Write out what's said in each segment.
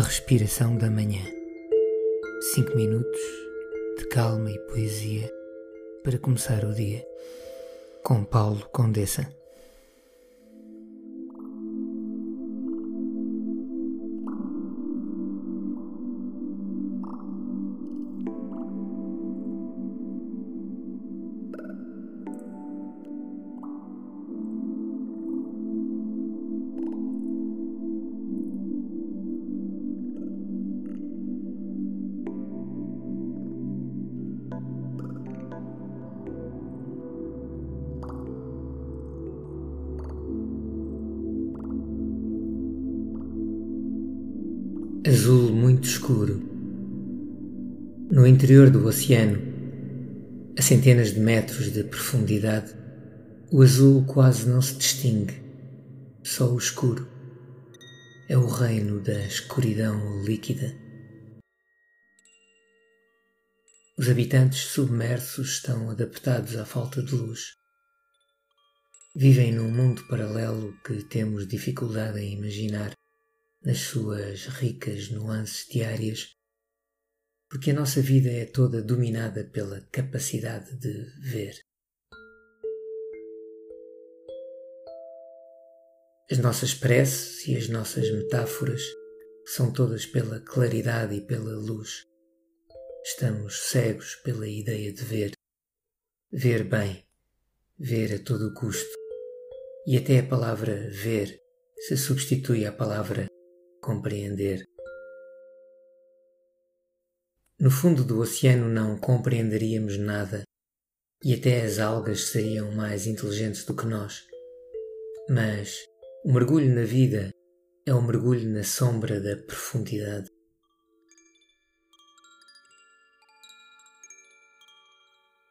A respiração da manhã. Cinco minutos de calma e poesia para começar o dia. Com Paulo Condessa. Azul muito escuro. No interior do oceano, a centenas de metros de profundidade, o azul quase não se distingue, só o escuro. É o reino da escuridão líquida. Os habitantes submersos estão adaptados à falta de luz. Vivem num mundo paralelo que temos dificuldade em imaginar nas suas ricas nuances diárias, porque a nossa vida é toda dominada pela capacidade de ver. As nossas preces e as nossas metáforas são todas pela claridade e pela luz. Estamos cegos pela ideia de ver. Ver bem, ver a todo custo. E até a palavra ver se substitui à palavra compreender. No fundo do oceano não compreenderíamos nada e até as algas seriam mais inteligentes do que nós. Mas o mergulho na vida é o mergulho na sombra da profundidade.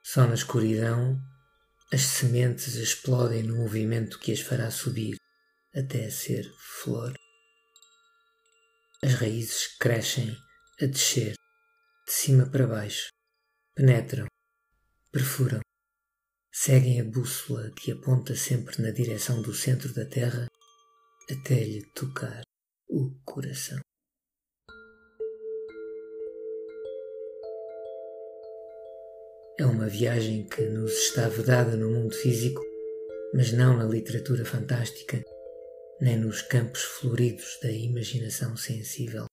Só na escuridão as sementes explodem no movimento que as fará subir até ser flor. As raízes crescem a descer, de cima para baixo, penetram, perfuram, seguem a bússola que aponta sempre na direção do centro da Terra até lhe tocar o coração. É uma viagem que nos está vedada no mundo físico, mas não na literatura fantástica nem nos campos floridos da imaginação sensível.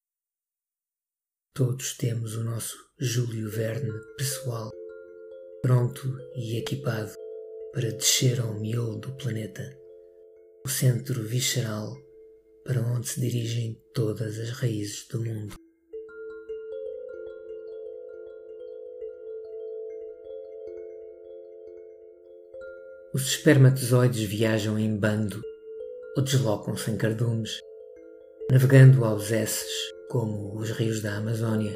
Todos temos o nosso Júlio Verne pessoal, pronto e equipado para descer ao miolo do planeta, o centro visceral para onde se dirigem todas as raízes do mundo. Os espermatozoides viajam em bando ou deslocam-se em cardumes, navegando aos esses como os rios da Amazônia,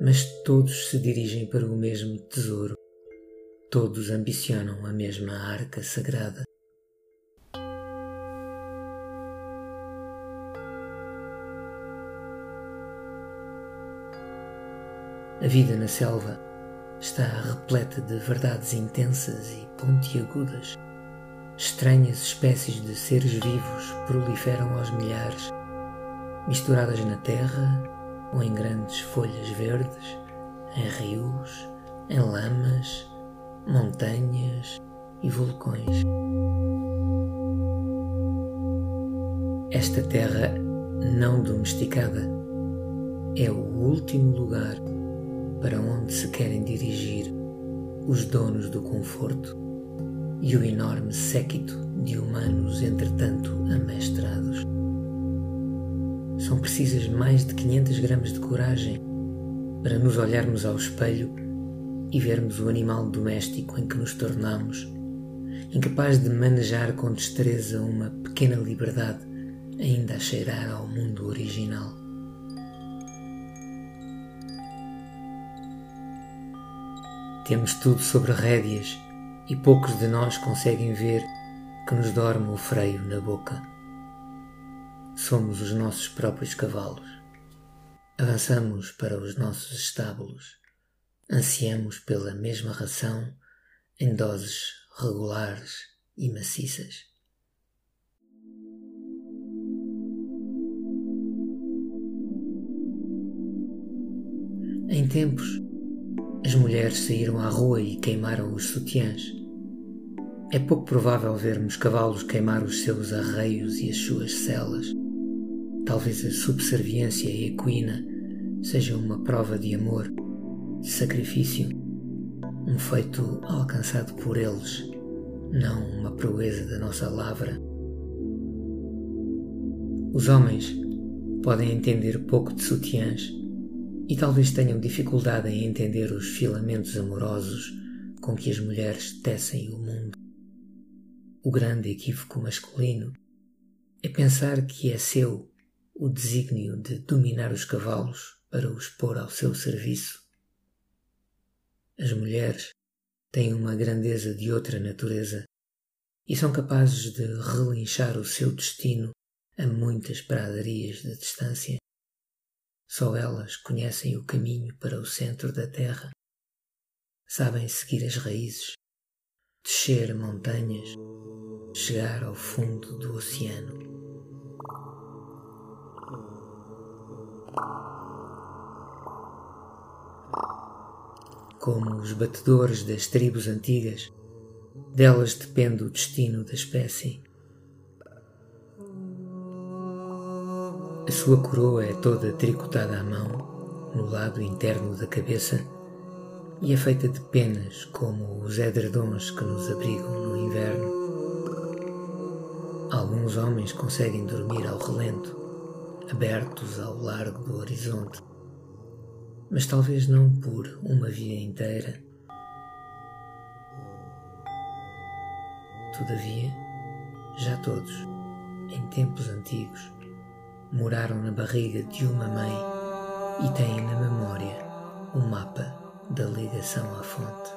mas todos se dirigem para o mesmo tesouro, todos ambicionam a mesma arca sagrada. A vida na selva está repleta de verdades intensas e pontiagudas Estranhas espécies de seres vivos proliferam aos milhares, misturadas na terra ou em grandes folhas verdes, em rios, em lamas, montanhas e vulcões. Esta terra não domesticada é o último lugar para onde se querem dirigir os donos do conforto e o enorme séquito de humanos, entretanto, amestrados. São precisas mais de 500 gramas de coragem para nos olharmos ao espelho e vermos o animal doméstico em que nos tornamos, incapaz de manejar com destreza uma pequena liberdade ainda a cheirar ao mundo original. Temos tudo sobre rédeas e poucos de nós conseguem ver que nos dorme o freio na boca. Somos os nossos próprios cavalos. Avançamos para os nossos estábulos. Ansiamos pela mesma ração em doses regulares e maciças. Em tempos, as mulheres saíram à rua e queimaram os sutiãs. É pouco provável vermos cavalos queimar os seus arreios e as suas celas. Talvez a subserviência equina seja uma prova de amor, de sacrifício, um feito alcançado por eles, não uma proeza da nossa lavra. Os homens podem entender pouco de sutiãs e talvez tenham dificuldade em entender os filamentos amorosos com que as mulheres tecem o mundo. O grande equívoco masculino é pensar que é seu o desígnio de dominar os cavalos para os pôr ao seu serviço. As mulheres têm uma grandeza de outra natureza e são capazes de relinchar o seu destino a muitas pradarias de distância. Só elas conhecem o caminho para o centro da terra. Sabem seguir as raízes, descer montanhas, chegar ao fundo do oceano. como os batedores das tribos antigas, delas depende o destino da espécie. A sua coroa é toda tricotada à mão, no lado interno da cabeça, e é feita de penas como os edredons que nos abrigam no inverno. Alguns homens conseguem dormir ao relento, abertos ao largo do horizonte mas talvez não por uma vida inteira. Todavia, já todos, em tempos antigos, moraram na barriga de uma mãe e têm na memória o mapa da ligação à fonte.